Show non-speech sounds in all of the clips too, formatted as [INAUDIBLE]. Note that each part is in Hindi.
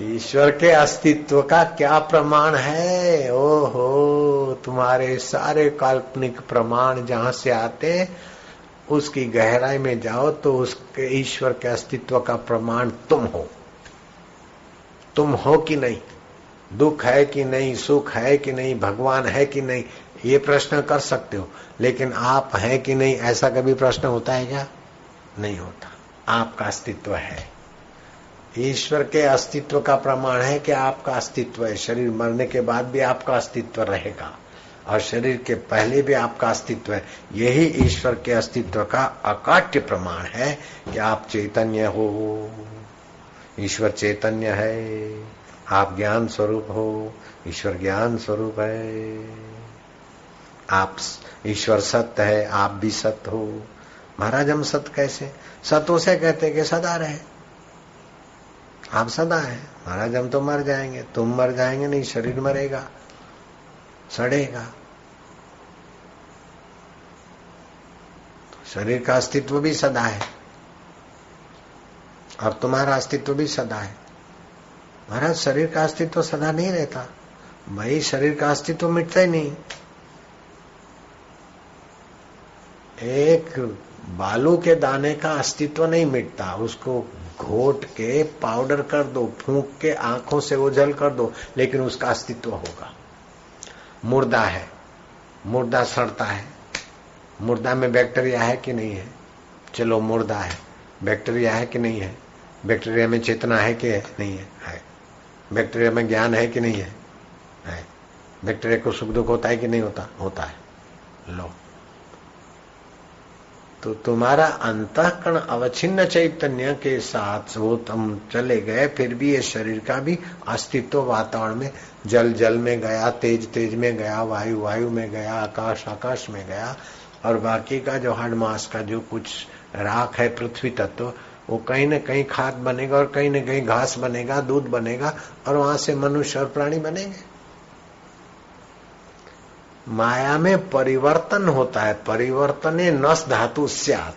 ईश्वर के अस्तित्व का क्या प्रमाण है? ओहो, तुम्हारे सारे काल्पनिक प्रमाण जहाँ से आते उसकी गहराई में जाओ तो उसके ईश्वर के अस्तित्व का प्रमाण तुम हो। तुम हो कि नहीं? दुख है कि नहीं? सुख है कि नहीं? भगवान है कि नहीं? ये प्रश्न कर सकते हो, लेकिन आप हैं कि नहीं, ऐसा कभी प्रश्न होता है क्या? नहीं होता। आपका अस्तित्व है। ईश्वर के अस्तित्व का प्रमाण है कि आपका अस्तित्व है। शरीर मरने के बाद भी आपका अस्तित्व रहेगा और शरीर के पहले भी आपका अस्तित्व है। यही ईश्वर के अस्तित्व का अकाट्य प्रमाण है कि आप चैतन्य हो। ईश्वर चैतन्य है। आप ज्ञान स्वरूप हो। ईश्वर ज्ञान स्वरूप है। आप ईश्वर सत्य है। आप भी सत्य हो। महाराज, हम सत्य कैसे? सत्य से कहते कि सदा रहे। आप सदा है। महाराज, हम तो मर जाएँगे। तुम मर जाएँगे नहीं, शरीर मरेगा, सड़ेगा। तो शरीर का अस्तित्व भी सदा है और तुम्हारा अस्तित्व भी सदा है। महाराज, शरीर का अस्तित्व सदा नहीं रहता। भाई, शरीर का अस्तित्व मिटता ही नहीं। एक बालू के दाने का अस्तित्व नहीं मिटता, उसको घोट के पाउडर कर दो, फूंक के आँखों से ओझल कर दो, लेकिन उसका अस्तित्व होगा। मुर्दा है, मुर्दा सड़ता है। मुर्दा में बैक्टीरिया है कि नहीं है? चलो, मुर्दा है। बैक्टीरिया है कि नहीं है? बैक्टीरिया में चेतना है कि नहीं है? है। बैक्टीरिया में ज्ञान है कि नहीं है? है। बैक्टीरिया को सुख दुख होता है कि नहीं होता? होता है। लो। तो तुम्हारा अंतकरण अवच्छिन्न चैतन्य के साथ वो तुम चले गए, फिर भी ये शरीर का भी अस्तित्व वातावरण में जल जल में गया, तेज तेज में गया, वायु वायु में गया, आकाश आकाश में गया, और बाकी का जो हड मास का जो कुछ राख है, पृथ्वी तत्व, वो कहीं न कहीं खाद बनेगा और कहीं न कहीं घास बनेगा, दूध बनेगा, और वहाँ से मनुष्य और प्राणी बनेंगे। माया में परिवर्तन होता है, परिवर्तन नस धातु स्यात।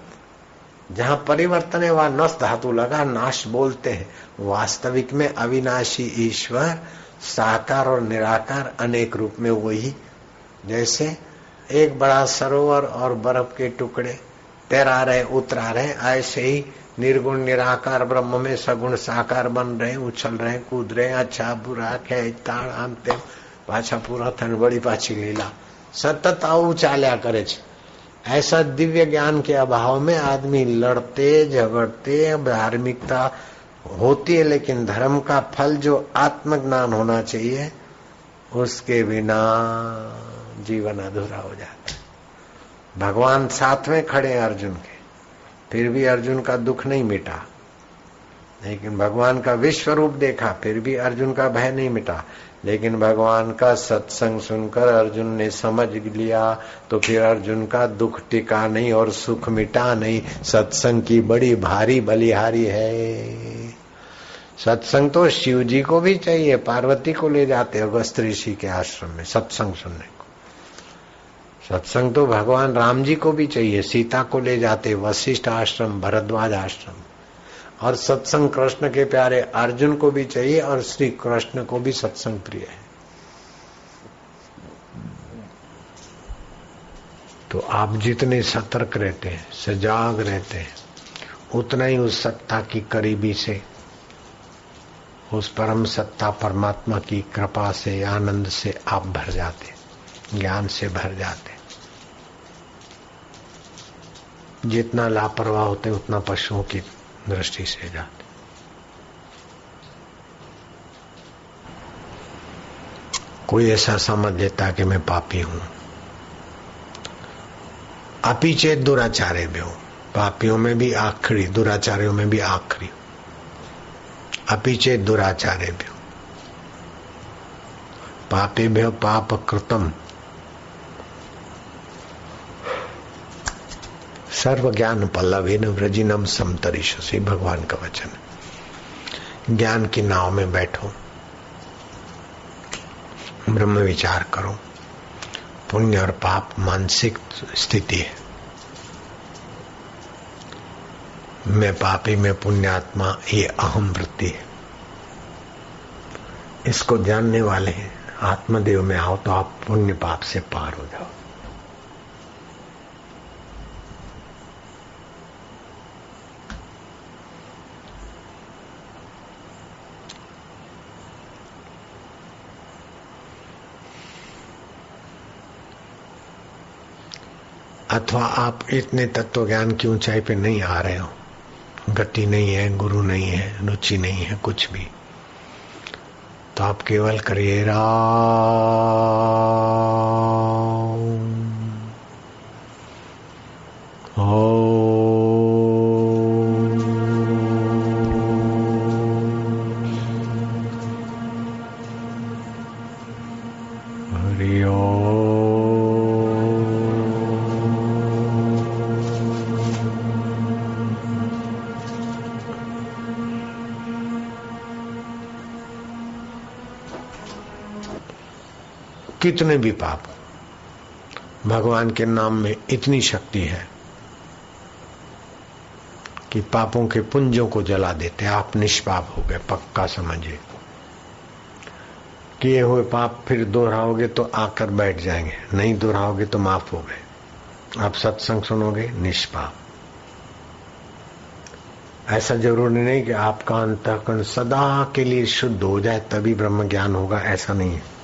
जहाँ परिवर्तन है वहाँ नस धातु लगा, नाश बोलते हैं। वास्तविक में अविनाशी ईश्वर, साकार और निराकार, अनेक रूप में वही। जैसे एक बड़ा सरोवर और बर्फ़ के टुकड़े तैरा रहे, उतरा रहे, ऐसे ही निर्गुण, निराकार, ब्रह्म में सगुण, साकार बन रहे, उछल रहे, कूद रहे अच्छा बुरा खेच आमते પાછા પૂરા થઈને વળી પાછી લીલા સતત આવું ચાલ્યા કરે છે ऐसा दिव्य ज्ञान के अभाव में आदमी लड़ते झगड़ते धार्मिकता होती है लेकिन धर्म का फल जो आत्मज्ञान होना चाहिए उसके बिना जीवन अधूरा हो जाता है भगवान साथ में खड़े अर्जुन के फिर भी अर्जुन का दुख नहीं मिटा लेकिन भगवान का विश्व रूप देखा फिर भी अर्जुन का भय नहीं मिटा लेकिन भगवान का सत्संग सुनकर अर्जुन ने समझ लिया तो फिर अर्जुन का दुख टिका नहीं और सुख मिटा नहीं। सत्संग की बड़ी भारी बलिहारी है। सत्संग तो शिव जी को भी चाहिए, पार्वती को ले जाते अगस्त ऋषि के आश्रम में सत्संग सुनने को। सत्संग तो भगवान राम जी को भी चाहिए, सीता को ले जाते वशिष्ठ आश्रम, भरद्वाज आश्रम। और सत्संग कृष्ण के प्यारे अर्जुन को भी चाहिए और श्री कृष्ण को भी सत्संग प्रिय है। तो आप जितने सतर्क रहते हैं, सजाग रहते हैं, उतना ही उस सत्ता की करीबी से, उस परम सत्ता परमात्मा की कृपा से, आनंद से आप भर जाते ज्ञान से भर जाते जितना लापरवाह होते उतना पशुओं की दृष्टि से जाते। कोई ऐसा समझ लेता कि मैं पापी हूँ। अपी चेत दुराचार्य भी हो। पापियों में भी आखिरी, दुराचार्यों में भी आखिरी। अपी चेत दुराचार्य भी हो। पापे भ्य पाप कृतम। सर्व ज्ञान पल्लवीन व्रजिनम समतरिशसी भगवान का वचन। ज्ञान की नाव में बैठो। ब्रह्म विचार करो। पुण्य और पाप मानसिक स्थिति है। मैं पापी, में पुण्यात्मा, ये अहम वृत्ति है। इसको जानने वाले हैं, आत्मदेव में आओ तो आप पुण्य पाप से पार हो जाओ। अथवा आप इतने तत्व ज्ञान की ऊंचाई पे नहीं आ रहे हो। गति नहीं है, गुरु नहीं है, रुचि नहीं है, कुछ भी। तो आप केवल करिए, राम। कितने भी पाप भगवान के नाम में इतनी शक्ति है कि पापों के पुंजों को जला देते, आप निष्पाप हो गए, पक्का समझिए। किए हुए पाप फिर दोहराओगे तो आकर बैठ जाएँगे, नहीं दोहराओगे तो माफ़ हो गए। आप सत्संग सुनोगे, निष्पाप। ऐसा ज़रूरी नहीं कि आपका अंतकरण सदा के लिए शुद्ध हो जाए, तभी ब्रह्म ज्ञान होगा, ऐसा नहीं है।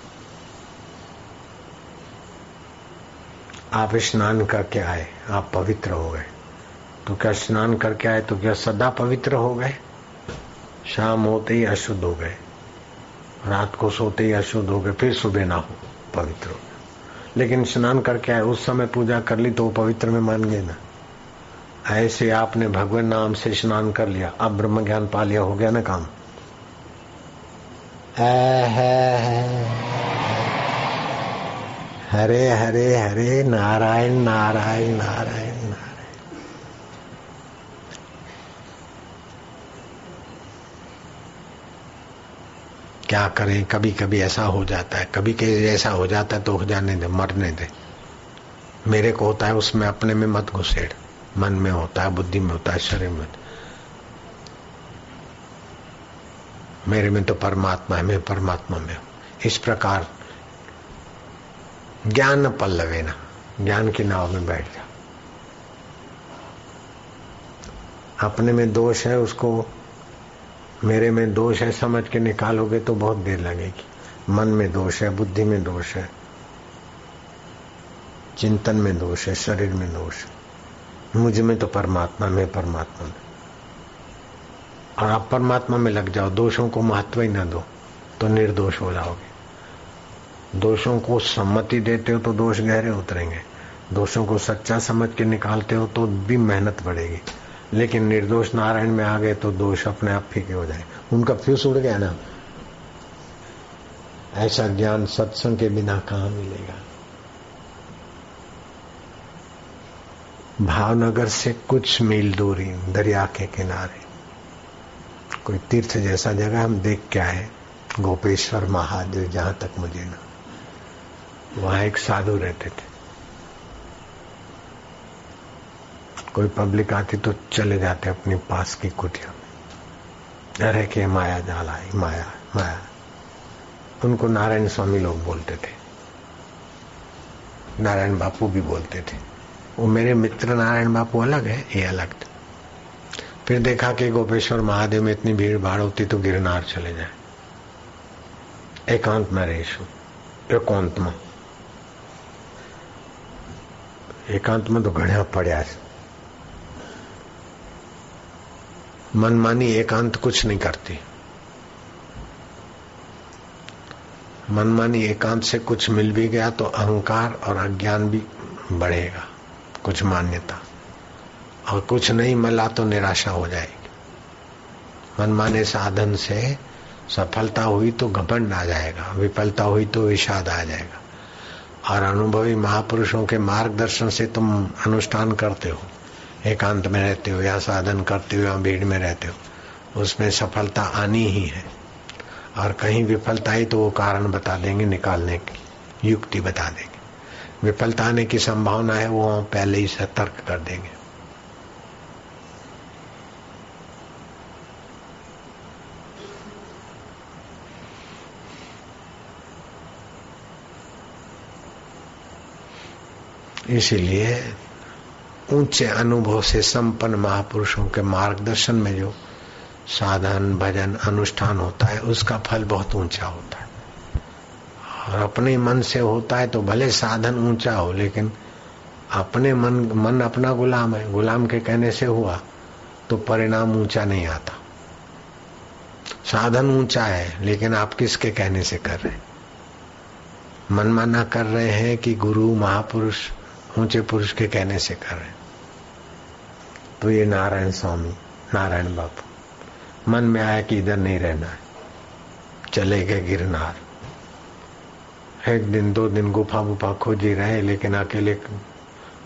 आप स्नान करके आए आप पवित्र हो गए। तो क्या स्नान करके आए तो क्या सदा पवित्र हो गए? शाम होते ही अशुद्ध हो गए। रात को सोते ही अशुद्ध हो गए फिर सुबह ना हो पवित्र हो लेकिन स्नान करके आए उस समय पूजा कर ली तो वो पवित्र में मान गए ना। ऐसे आपने भगवान नाम से स्नान कर लिया अब ब्रह्म ज्ञान पा लिया हो गया ना काम। है, है, है। हरे हरे हरे, नारायण नारायण नारायण नारायण। क्या करें? कभी कभी ऐसा हो जाता है। कभी कभी ऐसा हो जाता है तो हो जाने दे, मरने दे। मेरे को होता है, उसमें अपने में मत घुसेड़। मन में होता है, बुद्धि में होता है, शरीर में। मेरे में तो परमात्मा है, मैं परमात्मा में हूँ। इस प्रकार ज्ञान पल्लवे ना, ज्ञान की नाव में बैठ जा। अपने में दोष है, उसको मेरे में दोष है, समझ के निकालोगे तो बहुत देर लगेगी। मन में दोष है, बुद्धि में दोष है, चिंतन में दोष है, शरीर में दोष है। मुझमें तो परमात्मा, में परमात्मा में और आप परमात्मा में लग जाओ, दोषों को महत्व ही ना दो तो निर्दोष हो जाओगे। दोषों को सम्मति देते हो तो दोष गहरे उतरेंगे। दोषों को सच्चा समझ के निकालते हो तो भी मेहनत बढ़ेगी। लेकिन निर्दोष नारायण में आ गए तो दोष अपने आप फीके हो जाए। उनका फ्यूस उड़ गया ना। ऐसा ज्ञान सत्संग के बिना कहा मिलेगा? भावनगर से कुछ मील दूरी दरिया के किनारे। कोई तीर्थ जैसा जगह हम देख के आए, गोपेश्वर महादेव, जहाँ तक मुझे ना वहाँ एक साधु रहते थे। कोई पब्लिक आती तो चले जाते अपने पास की कुटिया में। अरे के माया जाल आई, माया माया। उनको नारायण स्वामी लोग बोलते थे। नारायण बापू भी बोलते थे। वो मेरे मित्र नारायण बापू अलग है, ये अलग था। फिर देखा कि गोपेश्वर महादेव में इतनी भीड़ भाड़ होती तो गिरनार चले जाए। एकांत में रेशु एकांत में। એકાંતમાં તો ઘણા પડ્યા છે मनमानी एकांत कुछ नहीं करती मनमानी एकांत से कुछ मिल भी गया तो अहंकार और अज्ञान भी बढ़ेगा कुछ मान्यता और कुछ नहीं मिला तो निराशा हो जाएगी मनमाने साधन से सफलता हुई तो घमंड आ जाएगा विफलता हुई तो विषाद आ जाएगा और अनुभवी महापुरुषों के मार्गदर्शन से तुम अनुष्ठान करते हो, एकांत में रहते हो या साधन करते हो या भीड़ में रहते हो, उसमें सफलता आनी ही है। और कहीं विफलता ही तो वो कारण बता देंगे निकालने की, युक्ति बता देंगे। विफलता आने की संभावना है, वो पहले ही सतर्क कर देंगे। इसीलिए ऊँचे अनुभव से संपन्न महापुरुषों के मार्गदर्शन में जो साधन, भजन, अनुष्ठान होता है, उसका फल बहुत ऊँचा होता है। और अपने मन से होता है तो भले साधन ऊँचा हो, लेकिन अपने मन मन अपना गुलाम है। गुलाम के कहने से हुआ तो परिणाम ऊँचा नहीं आता। साधन ऊँचा है, लेकिन आप किसके कहने से कर रहे हैं? मनमाना कर रहे हैं कि गुरु, महापुरुष ऊँचे पुरुष के कहने से कर रहे तो ये नारायण स्वामी, नारायण बापू, मन में आया कि इधर नहीं रहना है। चले गए गिरनार। एक दिन, दो दिन गुफा गुफा खोजी रहे, लेकिन अकेले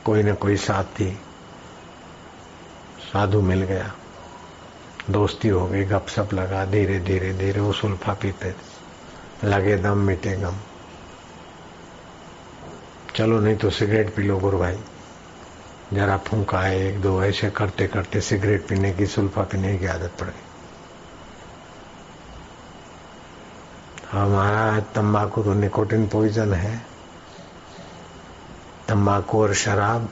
कोई न कोई साथी, साधु मिल गया। दोस्ती हो गई, गपशप लगा धीरे धीरे धीरे वो सुल्फा पीते लगे दम मिटे गम। चलो नहीं तो सिगरेट पी लो गुरु भाई। जरा फूका एक दो, ऐसे करते करते सिगरेट पीने की, सुल्फा पीने की आदत पड़ गई। हमारा तंबाकू तो निकोटिन पॉइजन है। तंबाकू और शराब,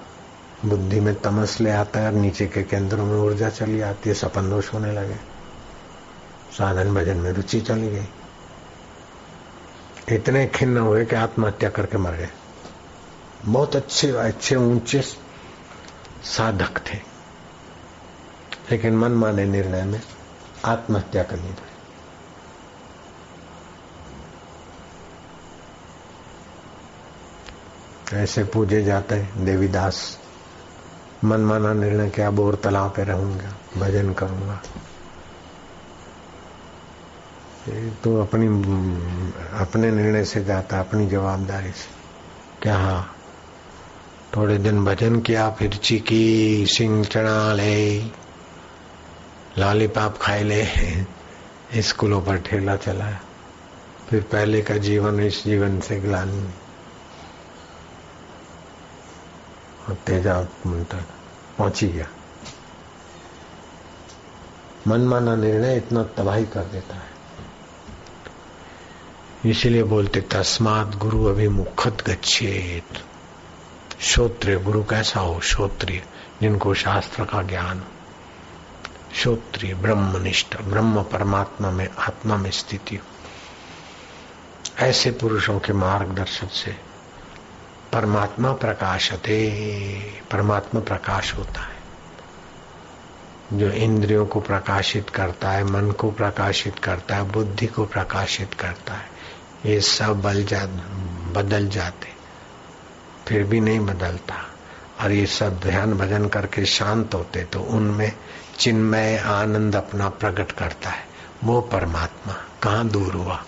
बुद्धि में तमस ले आता है और नीचे के केंद्रों में ऊर्जा चली आती है, सपन दोष होने लगे। साधन भजन में रुचि चली गई। इतने खिन्न हुए कि आत्महत्या करके मर गए। बहुत अच्छे अच्छे ऊँचे साधक थे। लेकिन मन माने निर्णय में आत्महत्या करनी पड़ी। ऐसे पूजे जाते हैं, देवीदास। मन माना निर्णय किया, बोर तलाव पे रहूँगा, भजन करूँगा। तो अपनी, अपने निर्णय से जाता, अपनी जवाबदारी से। क्या हाँ थोड़े दिन भजन किया, फिर चीकी, सिंह चढ़ा ले, लॉलीपॉप खाए ले। [LAUGHS] स्कूलों पर ठेला चलाया फिर पहले का जीवन इस जीवन से ग्लानी। तेजा तक पहुँची गया। मनमाना निर्णय इतना तबाही कर देता है। इसीलिए बोलते, तस्मात गुरु अभिमुखत गच्छेत। श्रोत्रिय, गुरु कैसा हो? श्रोत्रिय, जिनको शास्त्र का ज्ञान। श्रोत्रिय, ब्रह्मनिष्ठ, ब्रह्म परमात्मा में, आत्मा में स्थिति ऐसे पुरुषों के मार्गदर्शन से परमात्मा प्रकाशते, परमात्मा प्रकाश होता है। जो इंद्रियों को प्रकाशित करता है, मन को प्रकाशित करता है, बुद्धि को प्रकाशित करता है, ये सब बल जा, बदल जाते फिर भी नहीं बदलता। और ये सब ध्यान भजन करके शांत होते तो उनमें चिन्मय आनंद अपना प्रकट करता है। वो परमात्मा कहाँ दूर हुआ?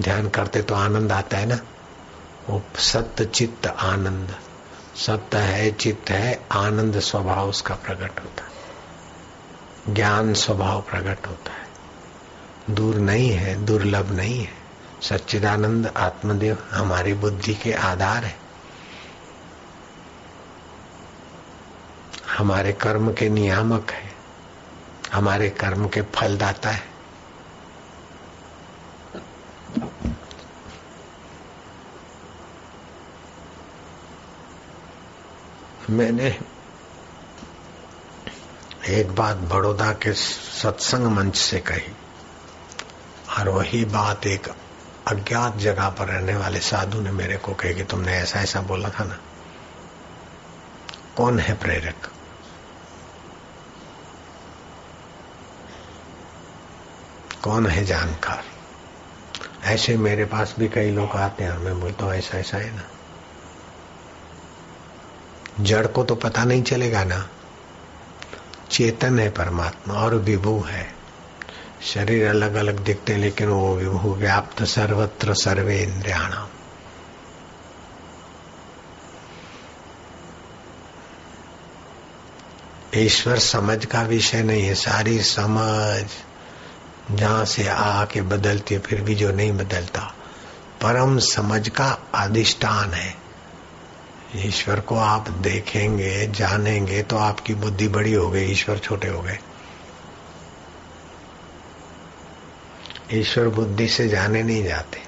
ध्यान करते तो आनंद आता है ना? वो सत्य चित्त आनंद। सत्य है, चित्त है, आनंद स्वभाव उसका प्रकट होता है। ज्ञान स्वभाव प्रकट होता है। दूर नहीं है, दुर्लभ नहीं है। सच्चिदानंद आत्मदेव हमारी बुद्धि के आधार है। हमारे कर्म के नियामक है, हमारे कर्म के फलदाता है। मैंने एक बात बड़ौदा के सत्संग मंच से कही, और वही बात एक अज्ञात जगह पर रहने वाले साधु ने मेरे को कही कि तुमने ऐसा ऐसा बोला था ना। कौन है प्रेरक? कौन है जानकार? ऐसे मेरे पास भी कई लोग आते हैं और मैं बोलता हूँ, ऐसा ऐसा है ना? जड़ को तो पता नहीं चलेगा ना। चेतन है परमात्मा और विभू है। शरीर अलग अलग दिखते हैं, लेकिन वो विभू व्याप्त सर्वत्र सर्वे इंद्रियाणाम ईश्वर समझ का विषय नहीं है, सारी समझ जहाँ से आके बदलती है, फिर भी जो नहीं बदलता। परम समझ का अधिष्ठान है। ईश्वर को आप देखेंगे, जानेंगे तो आपकी बुद्धि बड़ी हो गई, ईश्वर छोटे हो गए। ईश्वर बुद्धि से जाने नहीं जाते।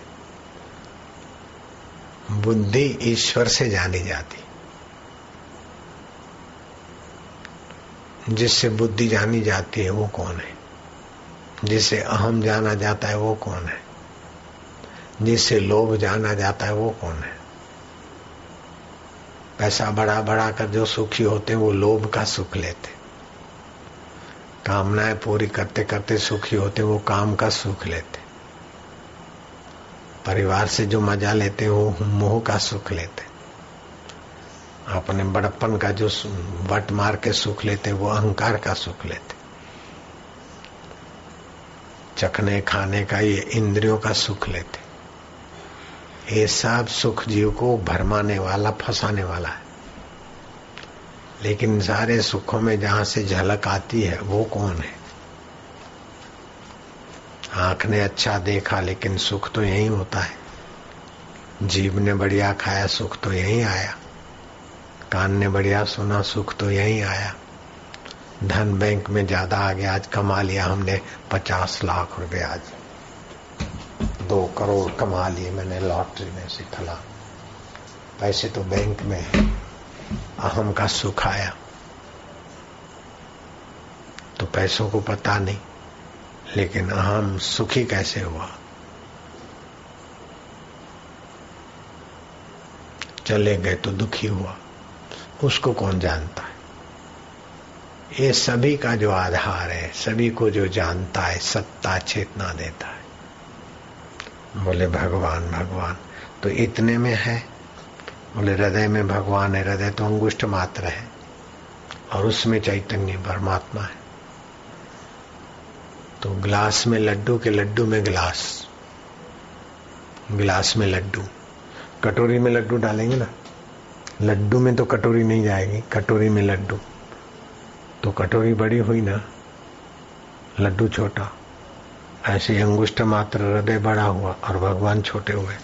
बुद्धि ईश्वर से जानी जाती। जिससे बुद्धि जानी जाती है, वो कौन है? जिसे अहम जाना जाता है वो कौन है? जिसे लोभ जाना जाता है वो कौन है? पैसा बढ़ा बढ़ा कर जो सुखी होते वो लोभ का सुख लेते कामनाएँ पूरी करते करते सुखी होते वो काम का सुख लेते परिवार से जो मज़ा लेते वो मोह का सुख लेते अपने बड़प्पन का जो वट मार के सुख लेते वो अहंकार का सुख लेते चखने, खाने का ये इंद्रियों का सुख लेते। ये सब सुख जीव को भरमाने वाला, फंसाने वाला है। लेकिन सारे सुखों में जहाँ से झलक आती है, वो कौन है? आँख ने अच्छा देखा, लेकिन सुख तो यही होता है। जीव ने बढ़िया खाया, सुख तो यही आया। कान ने बढ़िया सुना, सुख तो यही आया। धन बैंक में ज़्यादा आ गया आज कमा लिया हमने, पचास लाख रुपए आज। दो करोड़ कमा लिए मैंने लॉटरी में से फला पैसे तो बैंक में अहम का सुख आया। तो पैसों को पता नहीं, लेकिन अहम सुखी कैसे हुआ? चले गए तो दुखी हुआ। उसको कौन जानता है? ये सभी का जो आधार है, सभी को जो जानता है, सत्ता चेतना देता है। बोले, भगवान भगवान तो इतने में है? बोले, हृदय में भगवान है, हृदय तो अंगुष्ठ मात्र है और उसमें चैतन्य परमात्मा है। तो ग्लास में लड्डू के लड्डू में गिलास गिलास में लड्डू। कटोरी में लड्डू डालेंगे ना? लड्डू में तो कटोरी नहीं जाएगी, कटोरी में लड्डू। तो कटोरी बड़ी हुई ना, लड्डू छोटा, ऐसे अंगुष्ट मात्र हृदय बड़ा हुआ और भगवान छोटे हुए।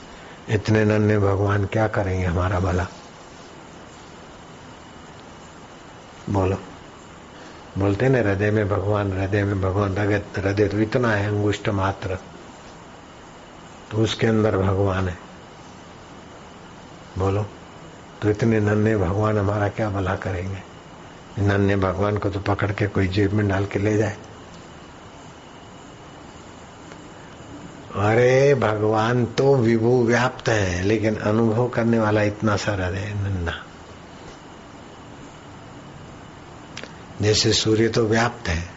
इतने नन्हे भगवान क्या करेंगे हमारा भला? बोलो। बोलते ना, हृदय में भगवान, हृदय में भगवान हृदय तो इतना है अंगुष्ट मात्र। तो उसके अंदर भगवान है। बोलो। तो इतने नन्हे भगवान हमारा क्या भला करेंगे? नन्हे भगवान को तो पकड़ के कोई जेब में डाल के ले जाए। अरे भगवान तो विभू व्याप्त है, लेकिन अनुभव करने वाला इतना सरल है नन्ना जैसे सूर्य तो व्याप्त है,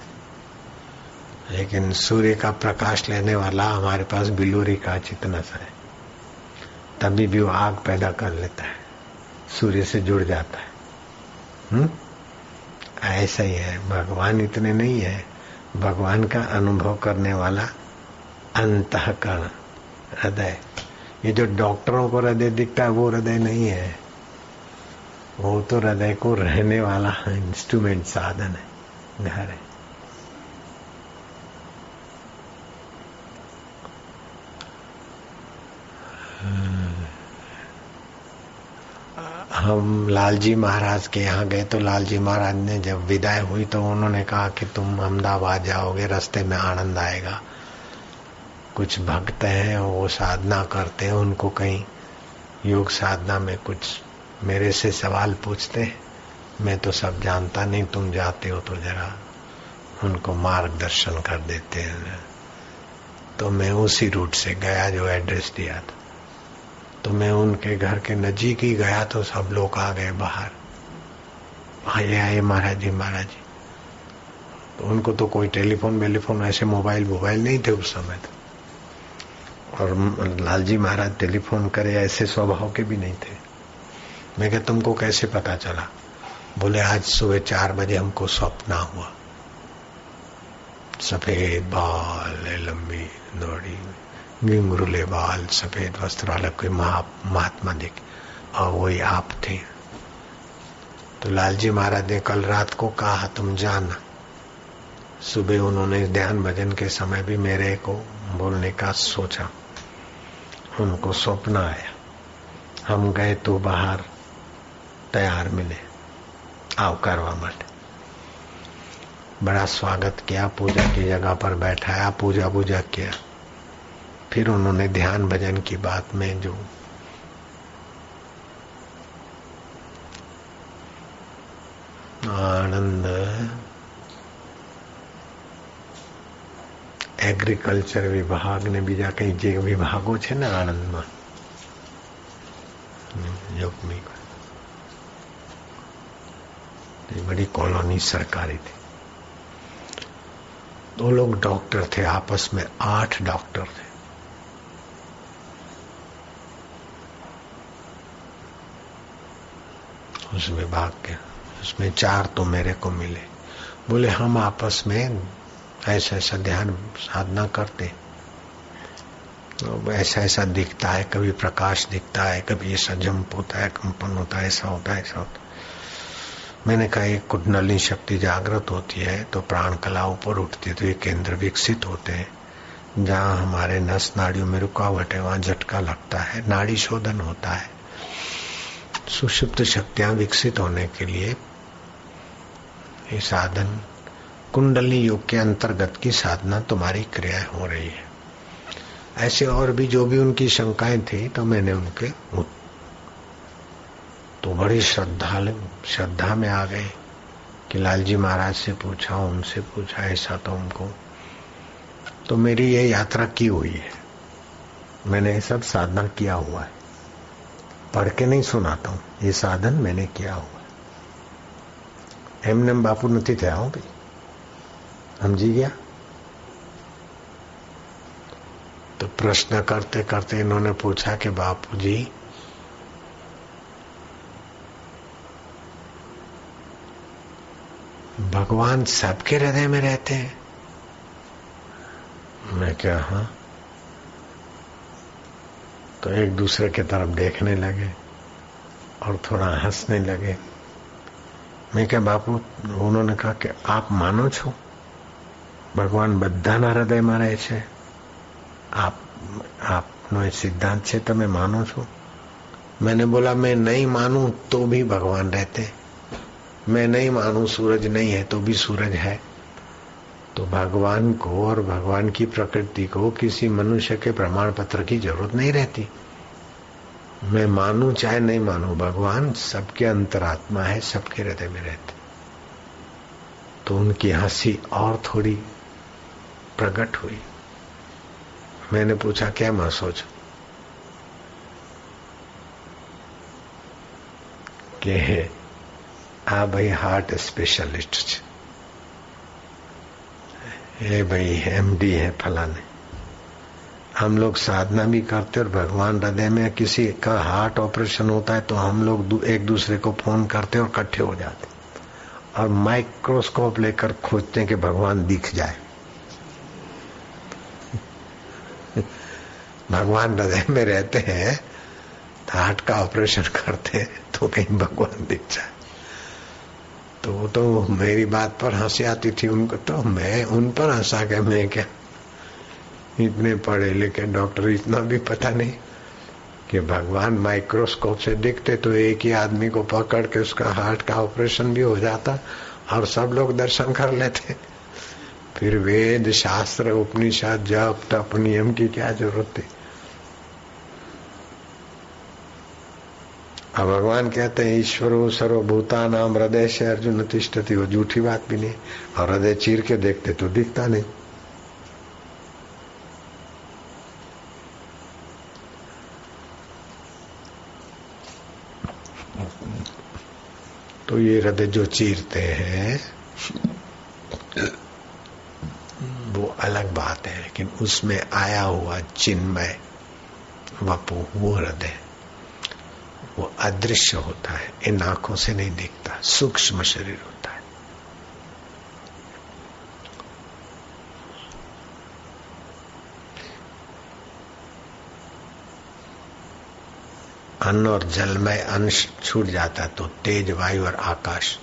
लेकिन सूर्य का प्रकाश लेने वाला हमारे पास बिलोरी का चितना सा है, तभी भी वो आग पैदा कर लेता है, सूर्य से जुड़ जाता है। हम्म? ऐसा ही है। भगवान इतने नहीं है। भगवान का अनुभव करने वाला अंतकरण, हृदय। ये जो डॉक्टरों को हृदय दिखता है, वो हृदय नहीं है। वो तो हृदय को रहने वाला इंस्ट्रूमेंट साधन है, घर है। हम लालजी महाराज के यहाँ गए तो लालजी महाराज ने जब विदाई हुई तो उन्होंने कहा कि तुम अहमदाबाद जाओगे, रास्ते में आनंद आएगा। कुछ भक्त हैं, वो साधना करते हैं, उनको कहीं योग साधना में कुछ मेरे से सवाल पूछते हैं। मैं तो सब जानता नहीं, तुम जाते हो तो जरा उनको मार्गदर्शन कर देते हैं। तो मैं उसी रूट से गया जो एड्रेस दिया था। तो मैं उनके घर के नजीक ही गया तो सब लोग आ गए बाहर। आइए आइए महाराज जी महाराज जी। तो उनको तो कोई टेलीफोन वेलीफोन ऐसे मोबाइल मोबाइल नहीं थे उस समय तो। और लालजी महाराज टेलीफोन करे, ऐसे स्वभाव के भी नहीं थे। मैं क्या तुमको कैसे पता चला? बोले, आज सुबह चार बजे हमको स्वप्न हुआ। सफ़ेद बाल, लंबी दौड़ी। गिंगरुले बाल सफ़ेद वस्त्र वाला कोई महात्मा दिख और वही आप थे। तो लालजी महाराज ने कल रात को कहा, तुम जाना। सुबह उन्होंने ध्यान भजन के समय भी मेरे को बोलने का सोचा। उनको स्वप्न आया। हम गए तो बाहर तैयार मिले। आवकारवा માટે बड़ा स्वागत किया, पूजा की जगह पर बैठाया पूजा पूजा किया। फिर उन्होंने ध्यान भजन की बात में जो आनंद एग्रीकल्चर विभाग ने बीजा कई जे विभागो છે ना आनंद में तो बड़ी कॉलोनी सरकारी थी। दो लोग डॉक्टर थे, आपस में आठ डॉक्टर थे। उस विभाग के। उसमें चार तो मेरे को मिले। बोले, हम आपस में ऐसा ऐसा ध्यान साधना करते तो ऐसा ऐसा दिखता है, कभी प्रकाश दिखता है, कभी ऐसा जंप होता है, कंपन होता है, ऐसा होता है, ऐसा होता है। मैंने कहा एक कुंडली शक्ति जागृत होती है तो प्राण कला ऊपर उठती है तो ये केंद्र विकसित होते हैं। जहाँ हमारे नस, नाड़ियों में रुकावट है, वहाँ झटका लगता है, नाड़ी शोधन होता है। सुषुप्त शक्तियाँ विकसित होने के लिए ये साधन, कुंडली योग के अंतर्गत की साधना तुम्हारी क्रिया हो रही है। ऐसे और भी जो भी उनकी शंकाएँ थी तो मैंने उनके तो बड़ी श्रद्धा श्रद्धा में आ गए कि लालजी महाराज से पूछा, उनसे पूछा, ऐसा तो उनको तो मेरी ये यात्रा की हुई है। मैंने सब साधना किया हुआ है। पढ़ के नहीं सुनाता हूँ। ये साधन मैंने किया हुआ है। एमने बापू नहीं थे आओ भाई। समझी गया। तो प्रश्न करते करते इन्होंने पूछा कि बापू जी, भगवान सबके हृदय में रहते हैं? मैं क्या हाँ? तो एक दूसरे की तरफ देखने लगे और थोड़ा हंसने लगे मैं क्या बापू उन्होंने कहा कि आप मानो छो ભગવાન બધાના હૃદયમાં રહે છે આપ આપનો એ સિદ્ધાંત છે તમે માનો છો मैंने बोला मैं नहीं मानूं तो भी भगवान रहते मैं नहीं मानूं सूरज नहीं है तो भी सूरज है तो भगवान को और भगवान की प्रकृति को किसी मनुष्य के प्रमाण पत्र की ज़रूरत नहीं रहती। मैं मानू चाहे नहीं मानू, भगवान सबके अंतरात्मा है, सबके हृदय में रहते। तो उनकी हँसी और थोड़ी प्रकट हुई। मैंने पूछा, क्या माँ, सोच? के आ भाई हार्ट स्पेशलिस्ट है भाई एमडी है फलाने। हम लोग साधना भी करते और भगवान हृदय में किसी का हार्ट ऑपरेशन होता है तो हम लोग एक दूसरे को फ़ोन करते और इकट्ठे हो जाते और माइक्रोस्कोप लेकर खोजते कि भगवान दिख जाए। [LAUGHS] भगवान हृदय में रहते हैं तो हार्ट का ऑपरेशन करते हैं तो कहीं भगवान दिख जाए। तो वो तो मेरी बात पर हँसी आती थी उनको तो मैं उन पर हंसा के मैं क्या इतने पढ़े लिखे डॉक्टर, इतना भी पता नहीं कि भगवान माइक्रोस्कोप से दिखते तो एक ही आदमी को पकड़ के उसका हार्ट का ऑपरेशन भी हो जाता और सब लोग दर्शन कर लेते। फिर वेद शास्त्र, उपनिषद, जप, तप, नियम की क्या ज़रूरत थी? अब भगवान कहते हैं, ईश्वरो सर्वभूता नाम हृदय से अर्जुन तिष्ठती, वो झूठी बात भी नहीं। और हृदय चीर के देखते तो दिखता नहीं। तो ये हृदय जो चीरते हैं, वो अलग बात है, लेकिन उसमें आया हुआ चिन्मय, वपु वो हृदय। वो अदृश्य होता है, इन आँखों से नहीं दिखता, सूक्ष्म शरीर होता है। अन्न और जलमय अंश छूट जाता है तो तेज वायु और आकाश,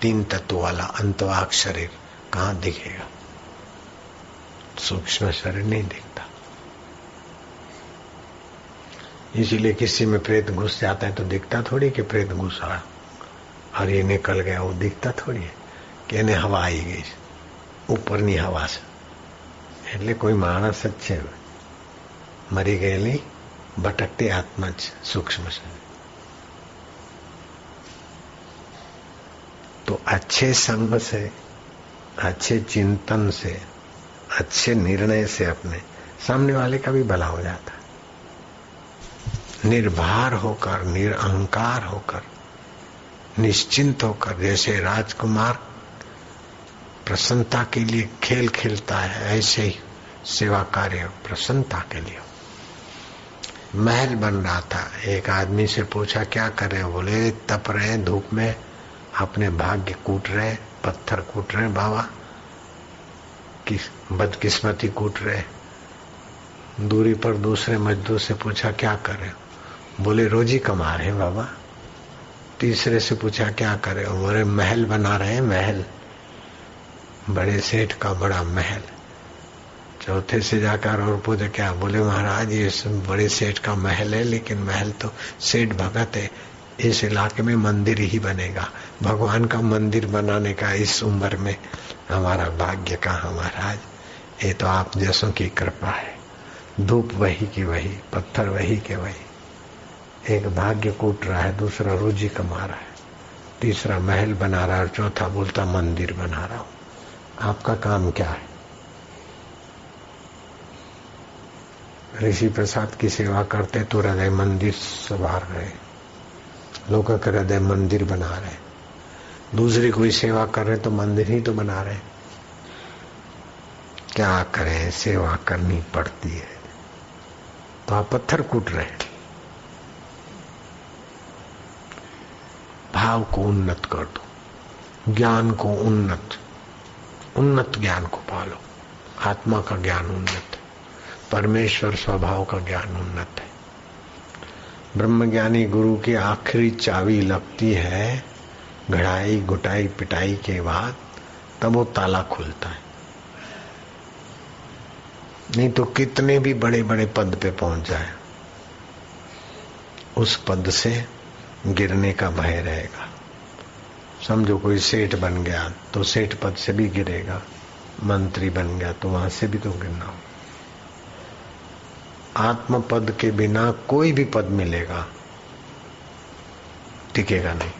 तीन तत्व वाला अंतवाक शरीर कहाँ दिखेगा? सूक्ष्म शरीर नहीं दिखता। इसीलिए किसी में प्रेत घुस जाता है तो दिखता थोड़ी कि प्रेत घुस रहा और ये निकल गया वो दिखता थोड़ी है कि इन्हें हवा आई गई ઉપરની હવા છે એટલે કોઈ માણસ જ છે મરી ગયેલી ભટકતી આત્મા જ सूक्ष्म છે तो अच्छे संग से अच्छे चिंतन से अच्छे निर्णय से अपने सामने वाले का भी भला हो जाता निर्भर होकर निरअहकार होकर, निश्चिंत होकर, जैसे राजकुमार प्रसन्नता के लिए खेल खेलता है, ऐसे ही सेवा कार्य प्रसन्नता के लिए। महल बन रहा था। एक आदमी से पूछा, क्या कर रहे बोले, तप रहे धूप में, अपने भाग्य कूट रहे पत्थर कूट रहे बाबा, किस, बदकिस्मती कूट रहे दूरी पर दूसरे मजदूर से पूछा, क्या कर रहे बोले, रोजी कमा रहे हैं बाबा। तीसरे से पूछा, क्या करे? बोले, महल बना रहे हैं, महल। बड़े सेठ का बड़ा महल। चौथे से जाकर और पूछे, क्या? बोले, महाराज, ये बड़े सेठ का महल है, लेकिन महल तो सेठ भगत है। इस इलाके में मंदिर ही बनेगा। भगवान का मंदिर बनाने का इस उम्र में हमारा भाग्य कहा, महाराज? ये तो आप जैसों की कृपा है। धूप वही की वही, पत्थर वही के वही। एक भाग्य कूट रहा है, दूसरा रोजी कमा रहा है, तीसरा महल बना रहा है और चौथा बोलता मंदिर बना रहा हूँ। आपका काम क्या है? ऋषि प्रसाद की सेवा करते तो हृदय मंदिर संवार रहे, लोग हृदय मंदिर बना रहे, दूसरी कोई सेवा कर रहे तो मंदिर ही तो बना रहे। क्या करें? सेवा करनी पड़ती है। तो आप पत्थर कूट रहे भाव को उन्नत कर दो। ज्ञान को उन्नत उन्नत ज्ञान को पालो। आत्मा का ज्ञान उन्नत है। परमेश्वर स्वभाव का ज्ञान उन्नत है। ब्रह्मज्ञानी गुरु की आखिरी चाबी लगती है, घड़ाई, गुटाई, पिटाई के बाद, तब वो ताला खुलता है। नहीं तो कितने भी बड़े बड़े पद पे पहुँच जाए, उस पद से गिरने का भय रहेगा। समझो कोई सेठ बन गया तो सेठ पद से भी गिरेगा, मंत्री बन गया तो वहाँ से भी तो गिरना हो आत्म पद के बिना कोई भी पद मिलेगा, टिकेगा नहीं।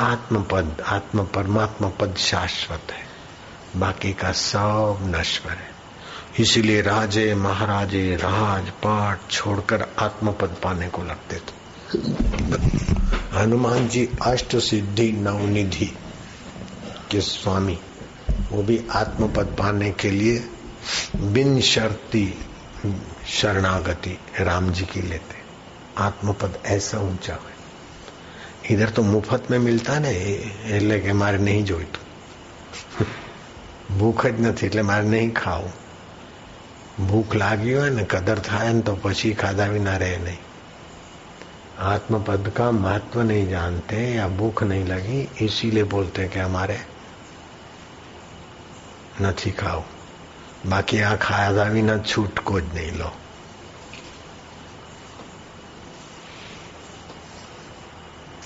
आत्म पद आत्म परमात्मा पद शाश्वत है, बाकी का सब नश्वर है। इसीलिए राजे, महाराजे राज पाठ छोड़कर आत्म पद पाने को लगते थे। हनुमान जी अष्ट सिद्धि नवनिधि के स्वामी वो भी आत्मपद पाने के लिए बिन शर्ती शरणागति राम जी की लेते आत्मपद ऐसा ऊंचा है इधर तो मुफ्त में मिलता ને એટલે કે મારે નહીં જોઈતું ભૂખ જ નથી એટલે મારે નહીં ખાવું ભૂખ લાગી હોય ને કદર થાય ને તો પછી ખાધા વિના રહે નહીં आत्मपद का महत्व नहीं जानते या भूख नहीं लगी इसीलिए बोलते हैं कि हमारे નથી ખાવ બાકી આ ખાધા વિના છૂટકો જ નહીં લો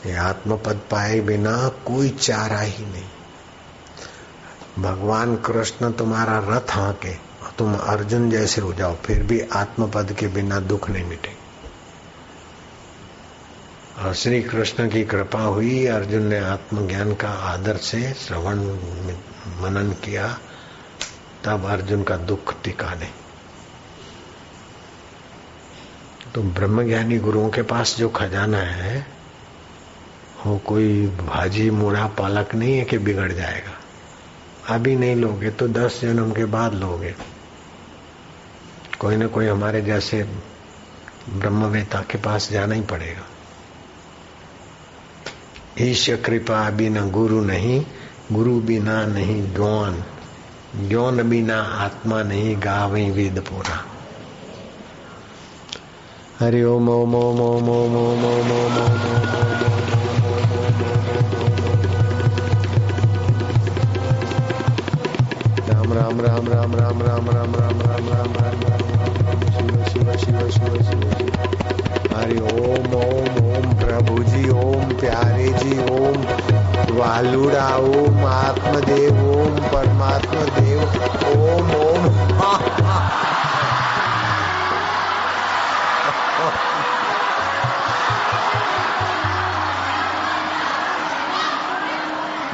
ये आत्मपद पाए बिना कोई चारा ही नहीं भगवान कृष्ण तुम्हारा रथ हाके तुम अर्जुन जैसे हो जाओ फिर भी आत्मपद के बिना दुख नहीं मिटेगा और श्री कृष्ण की कृपा हुई, अर्जुन ने आत्मज्ञान का आदर से श्रवण मनन किया, तब अर्जुन का दुख टिका नहीं। तो ब्रह्मज्ञानी गुरुओं के पास जो खजाना है, वो कोई भाजी मूड़ा पालक नहीं है कि बिगड़ जाएगा। अभी नहीं लोगे तो दस जन्म के बाद लोगे। कोई ना कोई हमारे जैसे ब्रह्मवेता के पास जाना ही पड़ेगा। ईश कृपा बिना गुरु नहीं गुरु बिना नहीं ज्ञान ज्ञान बिना आत्मा नहीं गावे वेद पूरा हरि ओम ओम ओम ओम ओम ओम ओम ओम ओम राम राम राम राम राम राम राम राम राम राम राम शिव शिव शिव शिव शिव हरि ओम ओम ओम प्रभु जी ओम प्यारे जी ओम वालुड़ा ओम, आत्मदेव, ओम परमात्मा देव ओम ओम।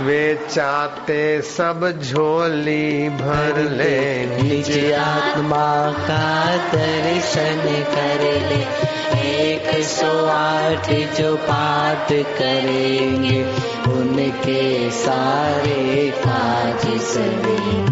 वे चाहते सब झोली भर ले। निज आत्मा का दर्शन कर ले। एक सौ आठ जो पाठ करेंगे, उनके सारे काज सरेंगे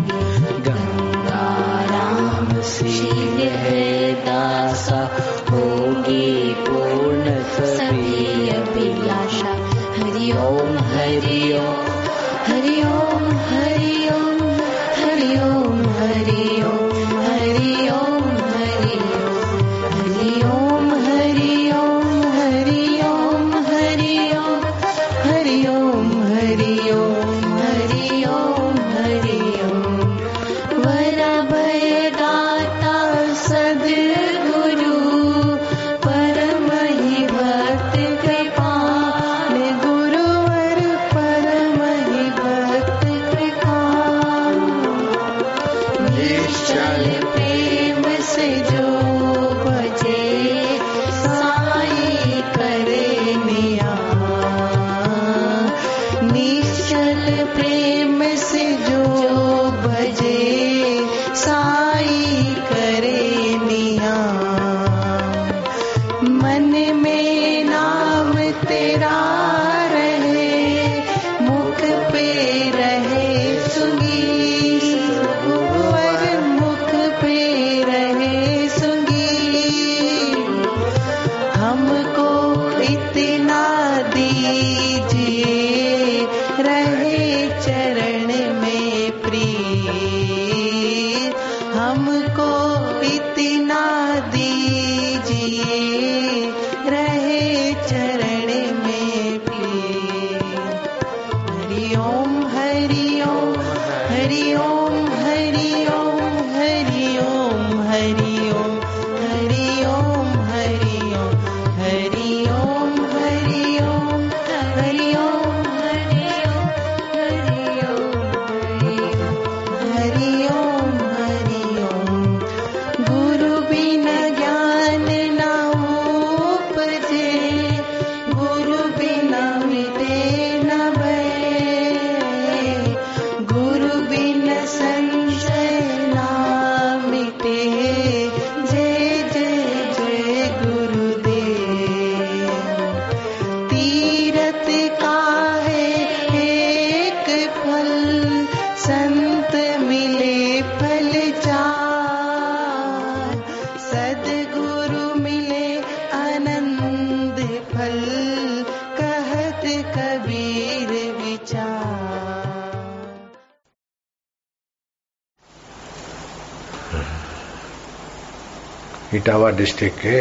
इटावा डिस्ट्रिक्ट के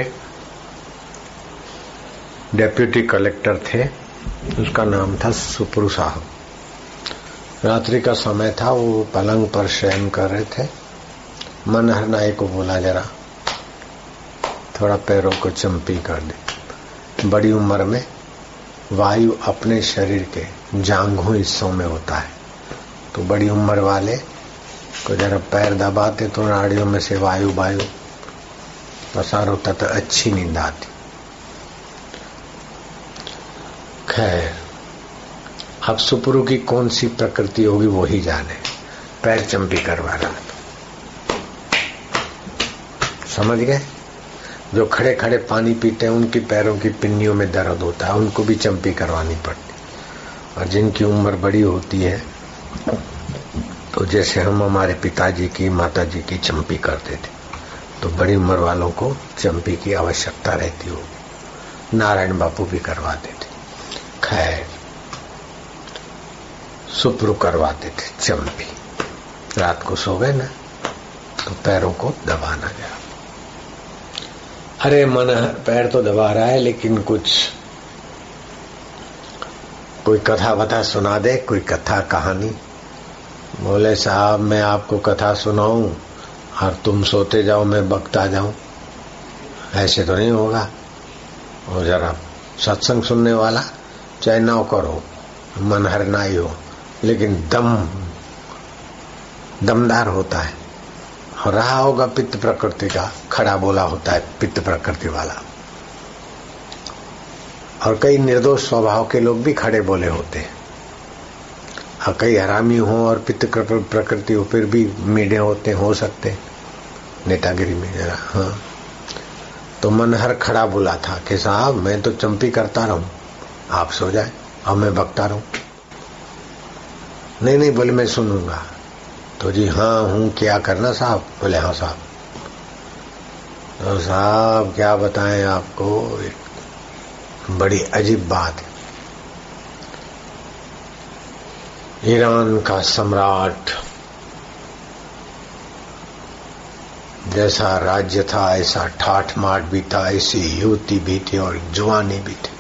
डेप्यूटी कलेक्टर थे। उसका नाम था सुपुरु साहब रात्रि का समय था, वो पलंग पर शयन कर रहे थे। मनहर नाई को बोला, जरा थोड़ा पैरों को चंपी कर दे। बड़ी उम्र में वायु अपने शरीर के जांघों हिस्सों में होता है। तो बड़ी उम्र वाले को जरा पैर दबाते तो नाड़ियों में से वायु वायु पसार तो अच्छी नींद आती। खैर, अब सुपुरु की कौन सी प्रकृति होगी वो ही जाने। पैर चंपी करवा रहा समझ गए? जो खड़े खड़े पानी पीते हैं, उनकी पैरों की पिन्नियों में दर्द होता है, उनको भी चंपी करवानी पड़ती। और जिनकी उम्र बड़ी होती है तो जैसे हम हमारे पिताजी की, माताजी की चंपी करते थे तो बड़ी उम्र वालों को चंपी की आवश्यकता रहती होगी। नारायण बापू भी करवाते थे। खैर सुप्रू करवाते थे चंपी। रात को सो गए ना तो पैरों को दबाना गया। अरे मन, पैर तो दबा रहा है, लेकिन कुछ, कोई कथा वथा सुना दे, कोई कथा कहानी। बोले साहब, मैं आपको कथा सुनाऊं। और तुम सोते जाओ मैं बकता जाऊँ। ऐसे तो नहीं होगा। और जरा सत्संग सुनने वाला चाहे नौकर हो मन हर नाई हो लेकिन दम दमदार होता है। और रहा होगा पित्त प्रकृति का खड़ा बोला होता है पित्त प्रकृति वाला। और कई निर्दोष स्वभाव के लोग भी खड़े बोले होते हैं। हाँ, कई हरामी हो और पित्त प्रकृति हो फिर भी मीडे होते हो सकते नेतागिरी में जरा हाँ। तो मनहर खड़ा बोला था कि साहब, मैं तो चंपी करता रहूँ। आप सो जाए, अब मैं बकता रहूँ। नहीं नहीं, बोले, मैं सुनूँगा। तो जी हाँ हूँ, क्या करना साहब? बोले हाँ साहब। तो साहब, क्या बताएँ आपको? एक बड़ी अजीब बात ईरान का सम्राट जैसा राज्य था, ऐसा ठाठ माठ भी था ऐसी युवती भी थी और जवानी भी थी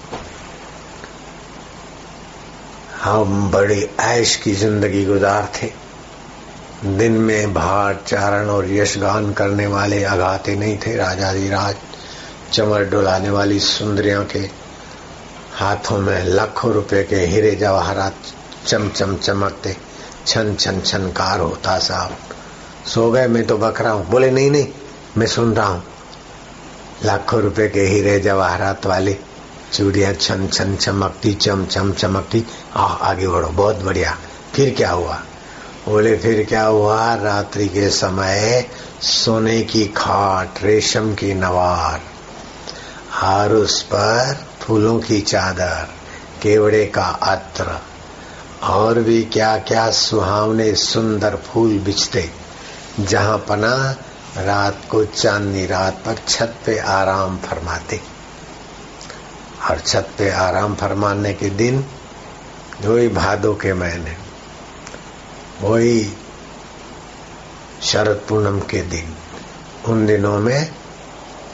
हम बड़ी ऐश की ज़िंदगी गुजार थे। दिन में भाट चारण और यशगान करने वाले अगाते नहीं थे राजा जी। राज चमर डुलाने वाली सुंदरियों के हाथों में लाखों रुपए के हीरे जवाहरात चम चम चमकते, छन छन छनकार होता साहब। सो गए, मैं तो बक रहा हूँ। बोले, नहीं नहीं, मैं सुन रहा हूँ। लाखों रुपए के हीरे जवाहरात वाली, चूड़िया छन छन, चमकती, चम चम, चमकती आ आगे बढ़ो, बहुत बढ़िया। फिर क्या हुआ? बोले, फिर क्या हुआ? रात्रि के समय सोने की खाट, रेशम की नवार और उस पर फूलों की चादर, केवड़े का अत्र, और भी क्या क्या सुहावने सुंदर फूल बिछते। जहाँ पना रात को चांदनी रात पर छत पे आराम फरमाते। और छत पे आराम फरमाने के दिन वही भादो के महीने वही शरद पूनम के दिन, उन दिनों में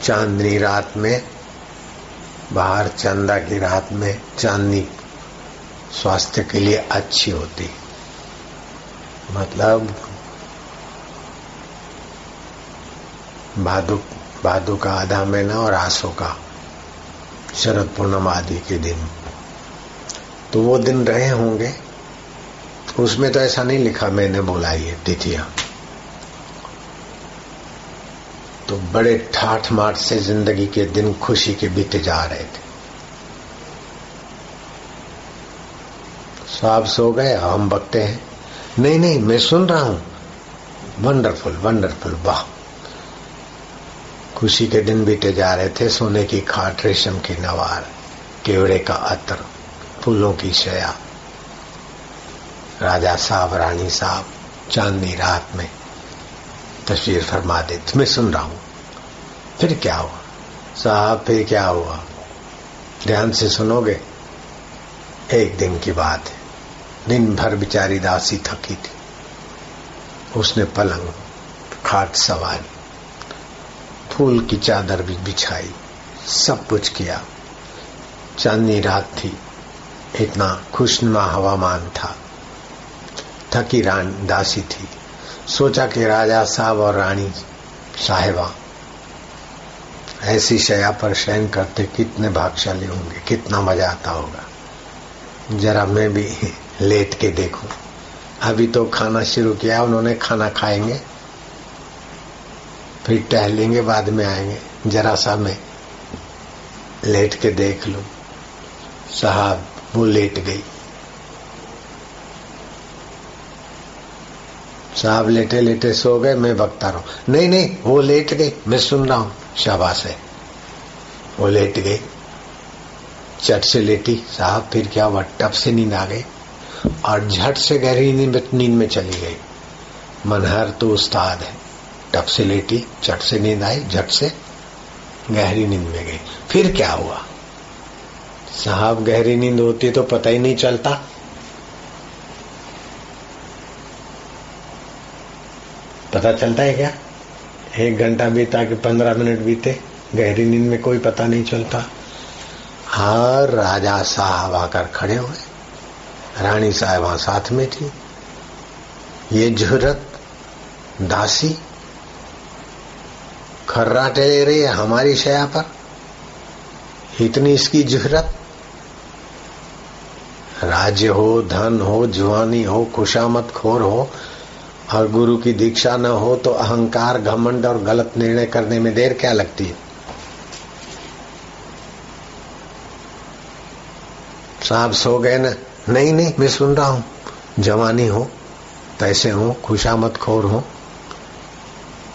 चांदनी रात में, बाहर चंदा की रात में चांदनी स्वास्थ्य के लिए अच्छी होती। मतलब भादु भादु का आधा महीना और आसो का शरद पूर्णम आदि के दिन। तो वो दिन रहे होंगे। उसमें तो ऐसा नहीं लिखा, मैंने बोला ये तिथियाँ। तो बड़े ठाठ माठ से ज़िंदगी के दिन खुशी के बीते जा रहे थे। साहब सो गए, हम बकते हैं। नहीं नहीं, मैं सुन रहा हूँ। वंडरफुल वंडरफुल वाह। खुशी के दिन बीते जा रहे थे, सोने की खाट, रेशम की नवार, केवड़े का अत्र, फूलों की शया। राजा साहब, रानी साहब, चांदनी रात में तस्वीर फरमा दे मैं सुन रहा हूँ। फिर क्या हुआ? साहब, फिर क्या हुआ? ध्यान से सुनोगे। एक दिन की बात है। दिन भर बिचारी दासी थकी थी। उसने पलंग, खाट सवारी फूल की चादर भी बिछाई, सब कुछ किया। चांदनी रात थी, इतना खुशनुमा हवामान था। थकी रान दासी थी। सोचा कि राजा साहब और रानी साहेबा, ऐसी शया पर शयन करते कितने भागशाली होंगे, कितना मज़ा आता होगा। जरा मैं भी [LAUGHS] लेट के देखूँ। अभी तो खाना शुरू किया, उन्होंने खाना खाएँगे। फिर टहलेंगे, बाद में आएँगे। जरा सा मैं लेट के देख लू। साहब, वो लेट गई। साहब, लेटे लेटे सो गए, मैं बकता रहा। हूँ नहीं नहीं, वो लेट गई। मैं सुन रहा हूँ, शाबाश है। वो लेट गई। चट से लेटी। साहब, फिर क्या हुआ? टप से नींद आ गई और झट से गहरी नींद में चली गई। मनहर तो उस्ताद है। टप से लेटी, चट से नींद आई, झट से गहरी नींद में गई। फिर क्या हुआ? साहब, गहरी नींद होती तो पता ही नहीं चलता। पता चलता है क्या? एक घंटा बीता कि पंद्रह मिनट बीते, गहरी नींद में कोई पता नहीं चलता। हर राजा साहब आकर खड़े हुए। रानी साहब साथ में थी। ये ज़रूरत दासी खर्राटे ले रही है हमारी शया पर। इतनी इसकी जहरत। राज्य हो, धन हो, जवानी हो खुशामत खोर हो, और गुरु की दीक्षा न हो तो अहंकार, घमंड और गलत निर्णय करने में देर क्या लगती है? साहब सो गए ना? नहीं नहीं, मैं सुन रहा हूँ। जवानी हो पैसे हो खुशामत खोर हो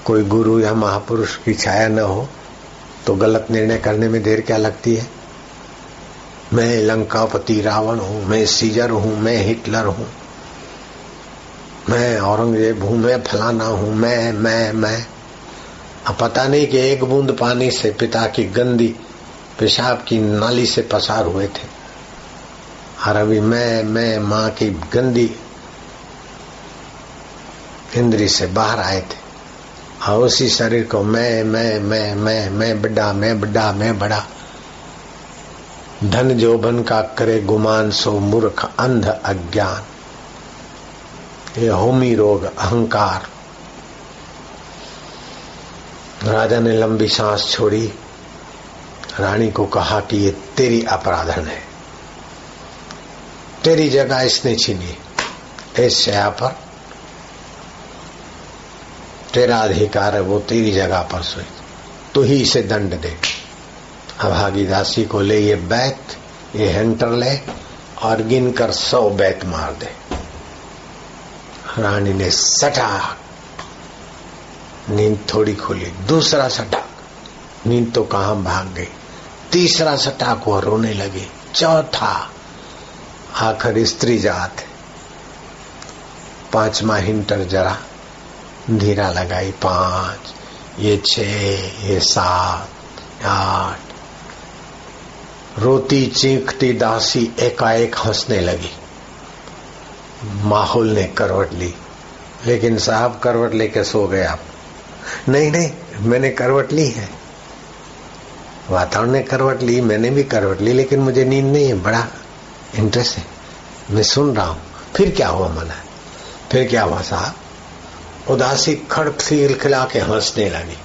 कोई गुरु या महापुरुष की छाया न हो तो गलत निर्णय करने में देर क्या लगती है? मैं लंकापति रावण हूँ, मैं सीजर हूँ, मैं हिटलर हूँ, मैं औरंगज़ेब हूँ, मैं फलाना हूँ, मैं मैं मैं। अब पता नहीं कि एक बूंद पानी से पिता की गंदी, पेशाब की नाली से पसार हुए थे। और अभी मैं मैं माँ की गंदी इंद्री से बाहर आए थे। और उसी शरीर को मैं मैं मैं मैं मैं बड़ा मैं बड़ा मैं बड़ा। धन जोबन का करे गुमान, सो मूर्ख, अंध अज्ञान। ये होमी रोग, अहंकार। राजा ने लंबी सांस छोड़ी। रानी को कहा कि ये तेरी अपराधन है। तेरी जगह इसने छीनी। इस शया पर तेरा अधिकार है, वो तेरी जगह पर सोई। तो ही इसे दंड दे। अभागी दासी को ले ये बैत, ये हेंटर ले, और गिनकर सौ बैत मार दे। रानी ने सटा। नींद थोड़ी खोली, दूसरा सटा। नींद तो कहा भाग गई? तीसरा सटाक वो रोने लगी। चौथा। आखिर स्त्री जात पांचवा हिंटर जरा। धीरा लगाई, पाँच, ये छ ये सात, आठ। रोती, चीखती, दासी, एकाएक हंसने लगी। माहौल ने करवट ली। लेकिन साहब, करवट लेके सो गए आप। नहीं नहीं, मैंने करवट ली है। वातावरण ने करवट ली, मैंने भी करवट ली, लेकिन मुझे नींद नहीं है, बड़ा इंटरेस्ट है। मैं सुन रहा हूँ। फिर क्या हुआ, मना? फिर क्या हुआ, साहब? उदासी खड़क सी खिला के हंसने लगी।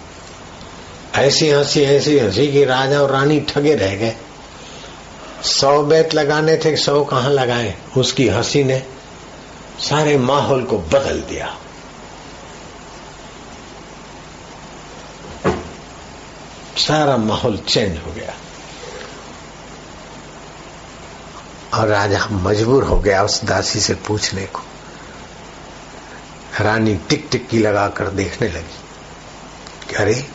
ऐसी हँसी ऐसी हँसी कि राजा और रानी ठगे रह गए। सौ बैत लगाने थे, सौ कहाँ लगाए? उसकी हँसी ने सारे माहौल को बदल दिया। सारा माहौल चेंज हो गया। और राजा मजबूर हो गया उस दासी से पूछने को। रानी टिक टिक्की लगाकर देखने लगी अरे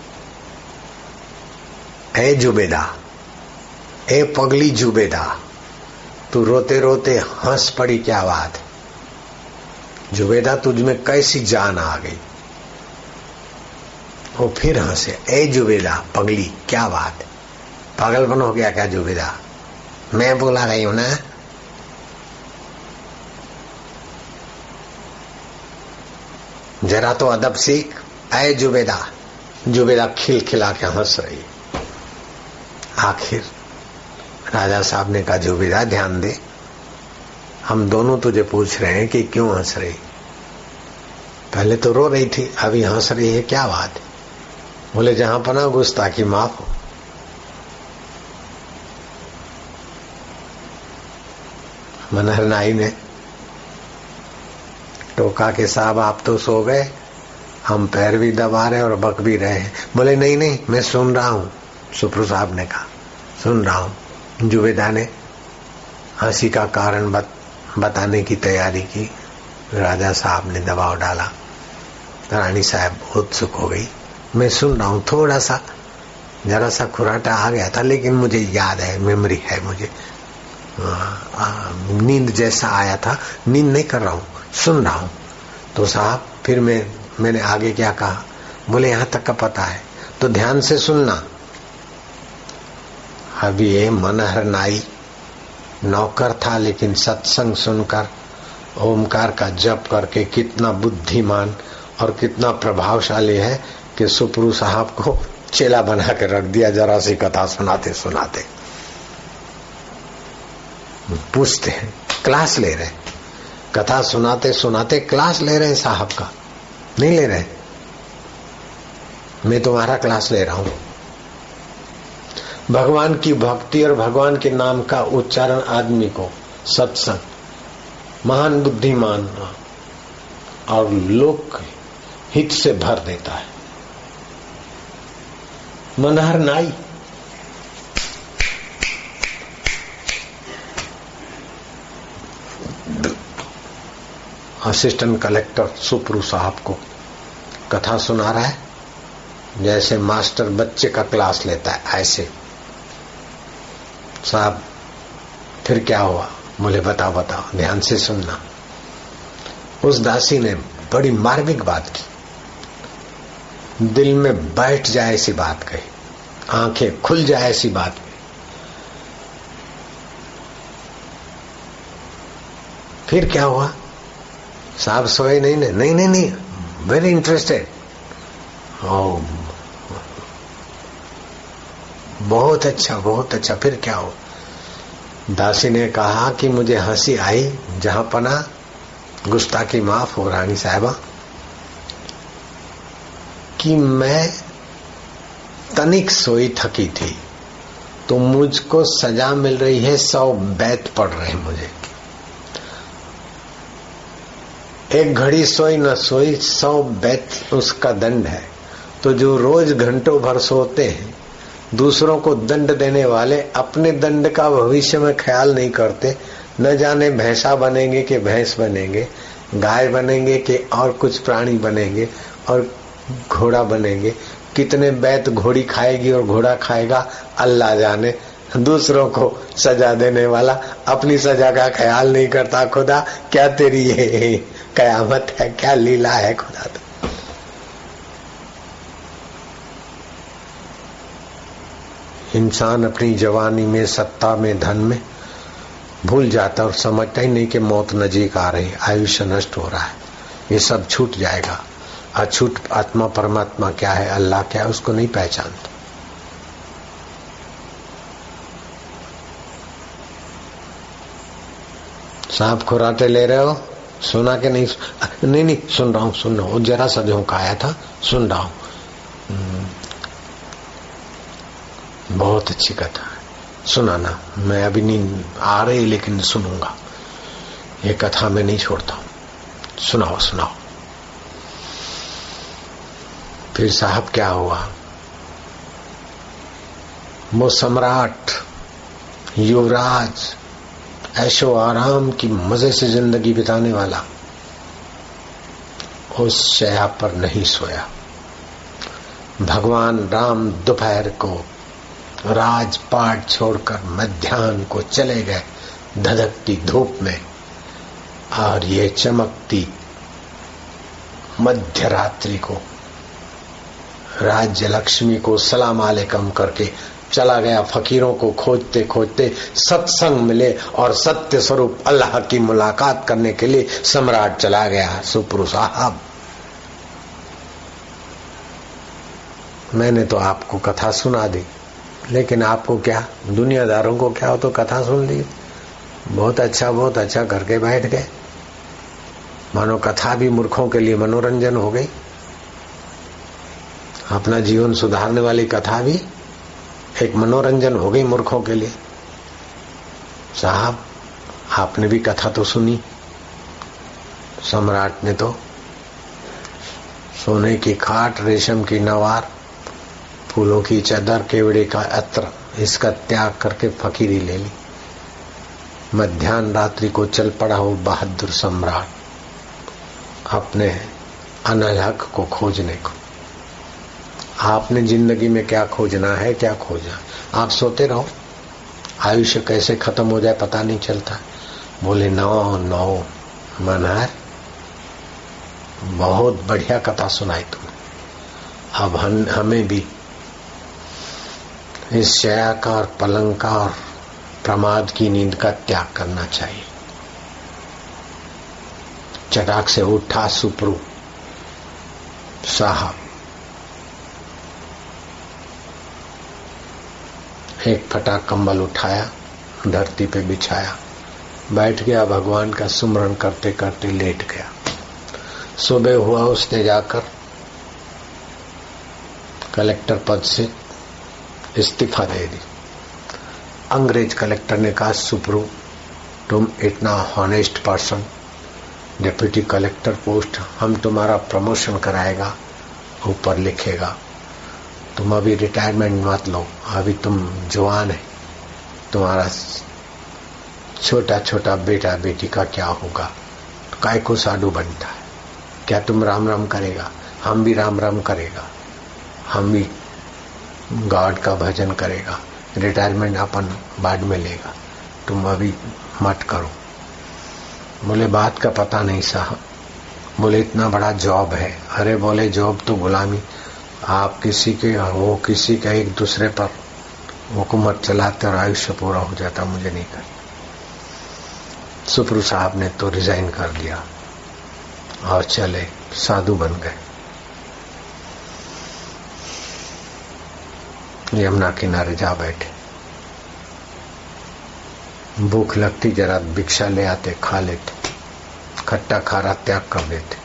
ए जुबेदा ए पगली जुबेदा, तू रोते रोते हंस पड़ी क्या बात जुबेदा तुझ में कैसी जान आ गई? वो फिर हंसे ए जुबेदा, पगली, क्या बात पागलपन हो गया क्या जुबेदा? मैं बोला गई हूँ ना? जरा तो अदब सीख ए जुबेदा जुबेदा खिल खिला के हंस रही। आखिर राजा साहब ने कहा, जुबेदा, ध्यान दे। हम दोनों तुझे पूछ रहे हैं कि क्यों हंस रही? पहले तो रो रही थी, अभी हंस रही है, क्या बात? बोले, जहाँ पना गुस्ताखी माफ़ हो। मनहर नाई ने टोका के साहब आप तो सो गए। हम पैर भी दबा रहे और बक भी रहे हैं। बोले नहीं नहीं मैं सुन रहा हूँ। सुप्रू साहब ने कहा सुन रहा हूँ। जुबेदा ने हँसी का कारण बत, बताने की तैयारी की। राजा साहब ने दबाव डाला। रानी साहब उत्सुक हो गई। मैं सुन रहा हूँ थोड़ा सा जरा सा खुराटा आ गया था लेकिन मुझे याद है मेमोरी है मुझे। नींद जैसा आया था नींद नहीं कर रहा हूँ। सुन रहा हूँ। तो साहब, फिर मैं, मैंने आगे क्या कहा? बोले, यहाँ तक का पता है तो ध्यान से सुनना। अभी ये मनहर नाई नौकर था, लेकिन सत्संग सुनकर, ओमकार का जप करके कितना बुद्धिमान और कितना प्रभावशाली है कि सुपरू साहब को चेला बना के रख दिया, जरा सी कथा सुनाते सुनाते। पूछते हैं, क्लास ले रहे कथा सुनाते सुनाते क्लास ले रहे हैं साहब का। नहीं ले रहे। मैं तुम्हारा क्लास ले रहा हूँ। भगवान की भक्ति और भगवान के नाम का उच्चारण आदमी को सत्संग, महान बुद्धिमान और लोक हित से भर देता है। मनहर नाई। असिस्टेंट कलेक्टर सुप्रू साहब को कथा सुना रहा है, जैसे मास्टर बच्चे का क्लास लेता है, ऐसे। साहब, फिर क्या हुआ? मुझे बताओ बताओ, ध्यान से सुनना। उस दासी ने बड़ी मार्मिक बात की। दिल में बैठ जाए ऐसी बात कही, आँखें खुल जाए ऐसी बात कही। फिर क्या हुआ? साहब सोए नहीं ने नहीं नहीं नहीं। वेरी इंटरेस्टेड ओ बहुत अच्छा बहुत अच्छा। फिर क्या हो दासी ने कहा कि मुझे हँसी आई, जहाँ पना गुस्ताखी माफ़ हो, रानी साहबा। कि मैं तनिक सोई थकी थी तो मुझको सजा मिल रही है, सौ बैत पड़ रहे मुझे। एक घड़ी सोई न सोई, सौ बैत उसका दंड है। तो जो रोज घंटों भर सोते हैं, दूसरों को दंड देने वाले अपने दंड का भविष्य में ख्याल नहीं करते, न जाने भैंसा बनेंगे कि भैंस बनेंगे, गाय बनेंगे कि और कुछ प्राणी बनेंगे और घोड़ा बनेंगे। कितने बैत घोड़ी खाएगी और घोड़ा खाएगा, अल्लाह जाने। दूसरों को सजा देने वाला अपनी सजा का ख्याल नहीं करता, खुदा, क्या तेरी ये कयामत है, क्या लीला है खुदा तो इंसान अपनी जवानी में, सत्ता में, धन में भूल जाता और समझता ही नहीं कि मौत नजीक आ रही, आयुष्य नष्ट हो रहा है। ये सब छूट जाएगा। अछूट आत्मा, परमात्मा क्या है, अल्लाह क्या है, उसको नहीं पहचानता। सांप खुराटे ले रहे हो? सुना के नहीं नहीं नहीं, सुन रहा हूँ, सुन रहा हूँ। जरा सा झोंका आया था, सुन रहा हूँ। हम्म। बहुत अच्छी कथा है। सुनाना मैं अभी नहीं, आ रही, लेकिन सुनूँगा। ये कथा मैं नहीं छोड़ता हूँ। सुनाओ सुनाओ। फिर साहब, क्या हुआ? वो सम्राट युवराज ऐशो आराम की मज़े से ज़िंदगी बिताने वाला। उस शया पर नहीं सोया। भगवान राम दोपहर को राजपाट छोड़कर मध्यान्ह को चले गए धधकती धूप में। और ये चमकती मध्य रात्रि को राज्य लक्ष्मी को सलाम आलेकम करके चला गया फकीरों को खोजते खोजते सत्संग मिले और सत्य स्वरूप अल्लाह की मुलाकात करने के लिए सम्राट चला गया, सुप्रु साहब। मैंने तो आपको कथा सुना दी, लेकिन आपको क्या, दुनियादारों को क्या हो तो कथा सुन ली? बहुत अच्छा बहुत अच्छा करके बैठ गए। मानो कथा भी मूर्खों के लिए मनोरंजन हो गई। अपना जीवन सुधारने वाली कथा भी एक मनोरंजन हो गई मूर्खों के लिए। साहब, आपने भी कथा तो सुनी। सम्राट ने तो सोने की खाट, रेशम की नवार, फूलों की चादर, केवड़े का अत्र, इसका त्याग करके फकीरी ले ली। मध्यान्ह रात्रि को चल पड़ा हो बहादुर सम्राट अपने अनहक को खोजने को। आपने ज़िंदगी में क्या खोजना है, क्या खोजना आप सोते रहो। आयुष्य कैसे खत्म हो जाए पता नहीं चलता। बोले, नौ नौ मनार बहुत बढ़िया कथा सुनाई तुमने अब हम, हमें भी इस शया का और पलंग का और प्रमाद की नींद का त्याग करना चाहिए। चटाक से उठा सुप्रू साहब। एक फटा कंबल उठाया, धरती पे बिछाया। बैठ गया, भगवान का सुमरण करते करते लेट गया। सुबह हुआ, उसने जाकर कलेक्टर पद से इस्तीफा दे दी। अंग्रेज़ कलेक्टर ने कहा सुप्रू तुम इतना honest person deputy collector post हम तुम्हारा प्रमोशन कराएगा, ऊपर लिखेगा। तुम अभी रिटायरमेंट मत लो। अभी तुम जवान है। तुम्हारा छोटा छोटा बेटा बेटी का क्या होगा? काय को साधु बनता है। क्या तुम राम राम करेगा? हम भी राम राम करेगा। हम भी गॉड का भजन करेगा। रिटायरमेंट अपन बाद में लेगा। तुम अभी मत करो। बोले, बात का पता नहीं साहब। बोले, इतना बड़ा जॉब है। अरे बोले जॉब तो गुलामी आप किसी के वो किसी का एक दूसरे पर हुकूमत चलाते और आयुष्य पूरा हो जाता, मुझे नहीं कर सुप्रू साहब ने तो रिजाइन कर दिया और चले, साधु बन गए। यमुना किनारे जा बैठे। भूख लगती, जरा भिक्षा ले आते, खा लेते। खट्टा खारा त्याग कर देते।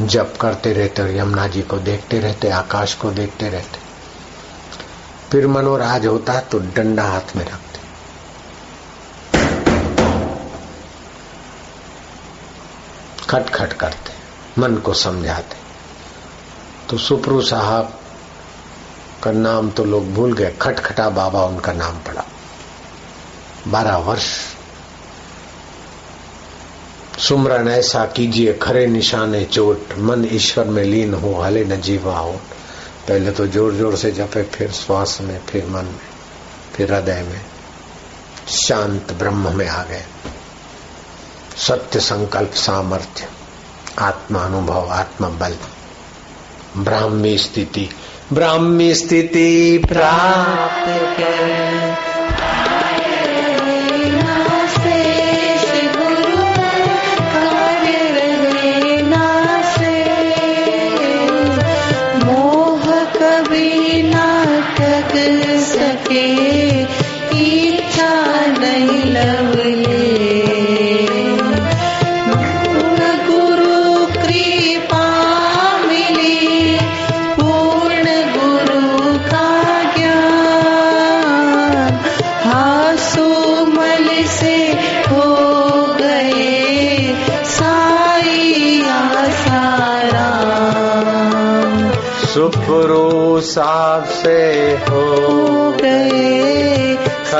जप करते रहते और यमुना जी को देखते रहते, आकाश को देखते रहते। फिर मनोराज होता है तो डंडा हाथ में रखते। खटखट करते, मन को समझाते। तो सुप्रू साहब का नाम तो लोग भूल गए, खटखटा बाबा उनका नाम पड़ा। बारह वर्ष सुमरन ऐसा कीजिए, खरे निशाने चोट, मन ईश्वर में लीन हो, हले न जीवा हो। पहले तो ज़ोर ज़ोर से जपे, फिर श्वास में, फिर मन में, फिर हृदय में। शांत ब्रह्म में आ गए। सत्य संकल्प सामर्थ्य, आत्मा अनुभव, आत्मा बल। ब्राह्मी स्थिति ब्राह्मी स्थिति प्राप्त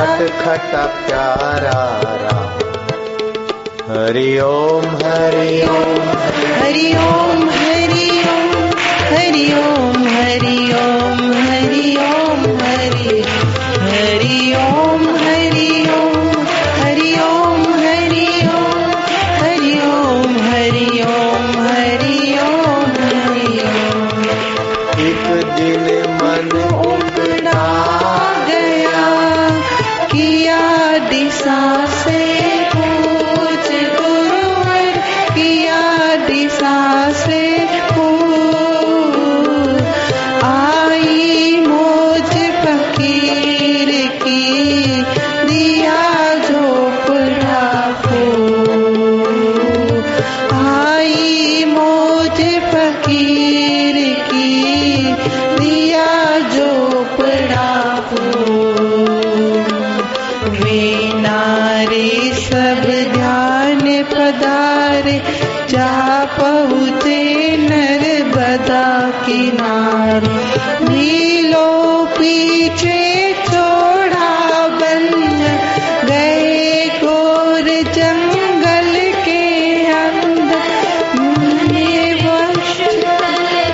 खट खट प्यारा राम हरि ओम। हरि ओम हरि ओम हरि ओम हरि ओम हरि ओम हरि ओम, हरि हरि ओम। हरि नर्मदा किनारे, नीलो पीछे छोड़ा बंद गए गोर जंगल के अंदर। वश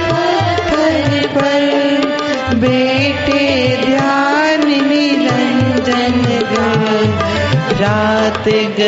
पत्थर पर बेटे ध्यान निरंजन गए। रात गई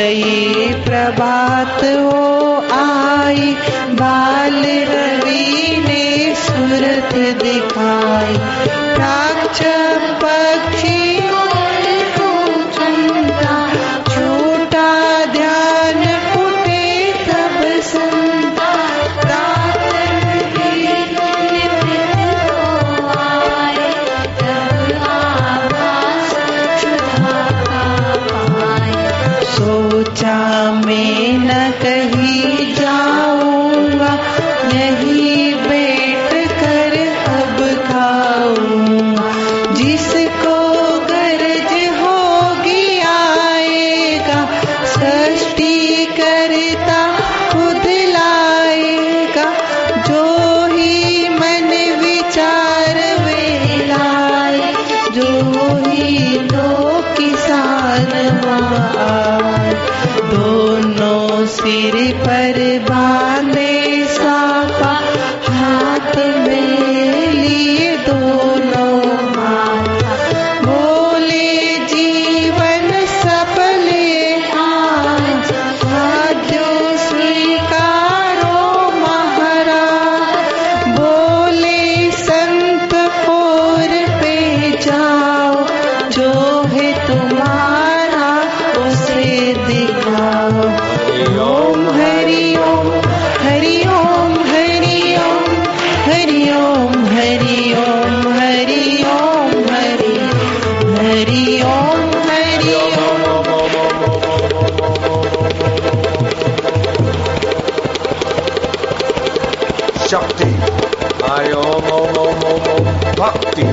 Bhakti.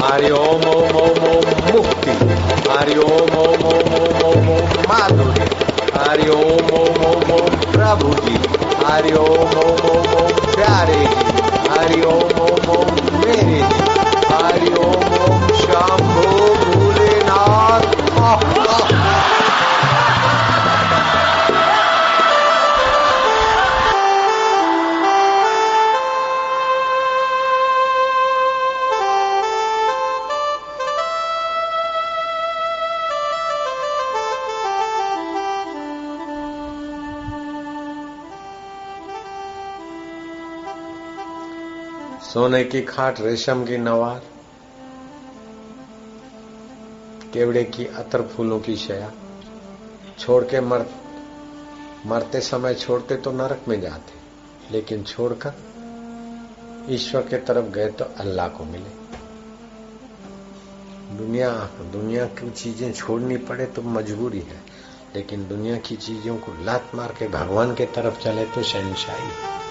Hari Om Om Om Om Mukti. Hari Om Om Om Om Om Om Madhuri. Hari Om Om Om Om Prabhuji. Hari Om Om Om Om Pyare Ji. Hari Om Om Om Mere Ji. Hari Om Om Shambhu Bhulenath. Oh, oh. सोने की खाट, रेशम की नवार, केवड़े की अतर फूलों की शया, छोड़ के मर, मरते समय छोड़ते तो नरक में जाते, लेकिन छोड़कर ईश्वर के तरफ़ गए तो अल्लाह को मिले। दुनिया दुनिया की चीज़ें छोड़नी पड़े तो मजबूरी है, लेकिन दुनिया की चीज़ों को लात मार के भगवान के तरफ़ चले तो शहनशाही। है